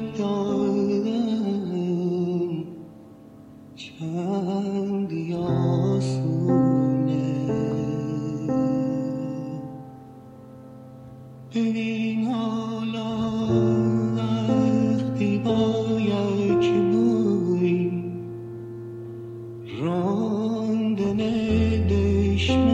دارم چندی آسونه ببین حالا وقتی با یک دشمن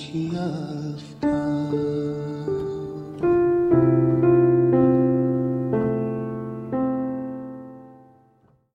te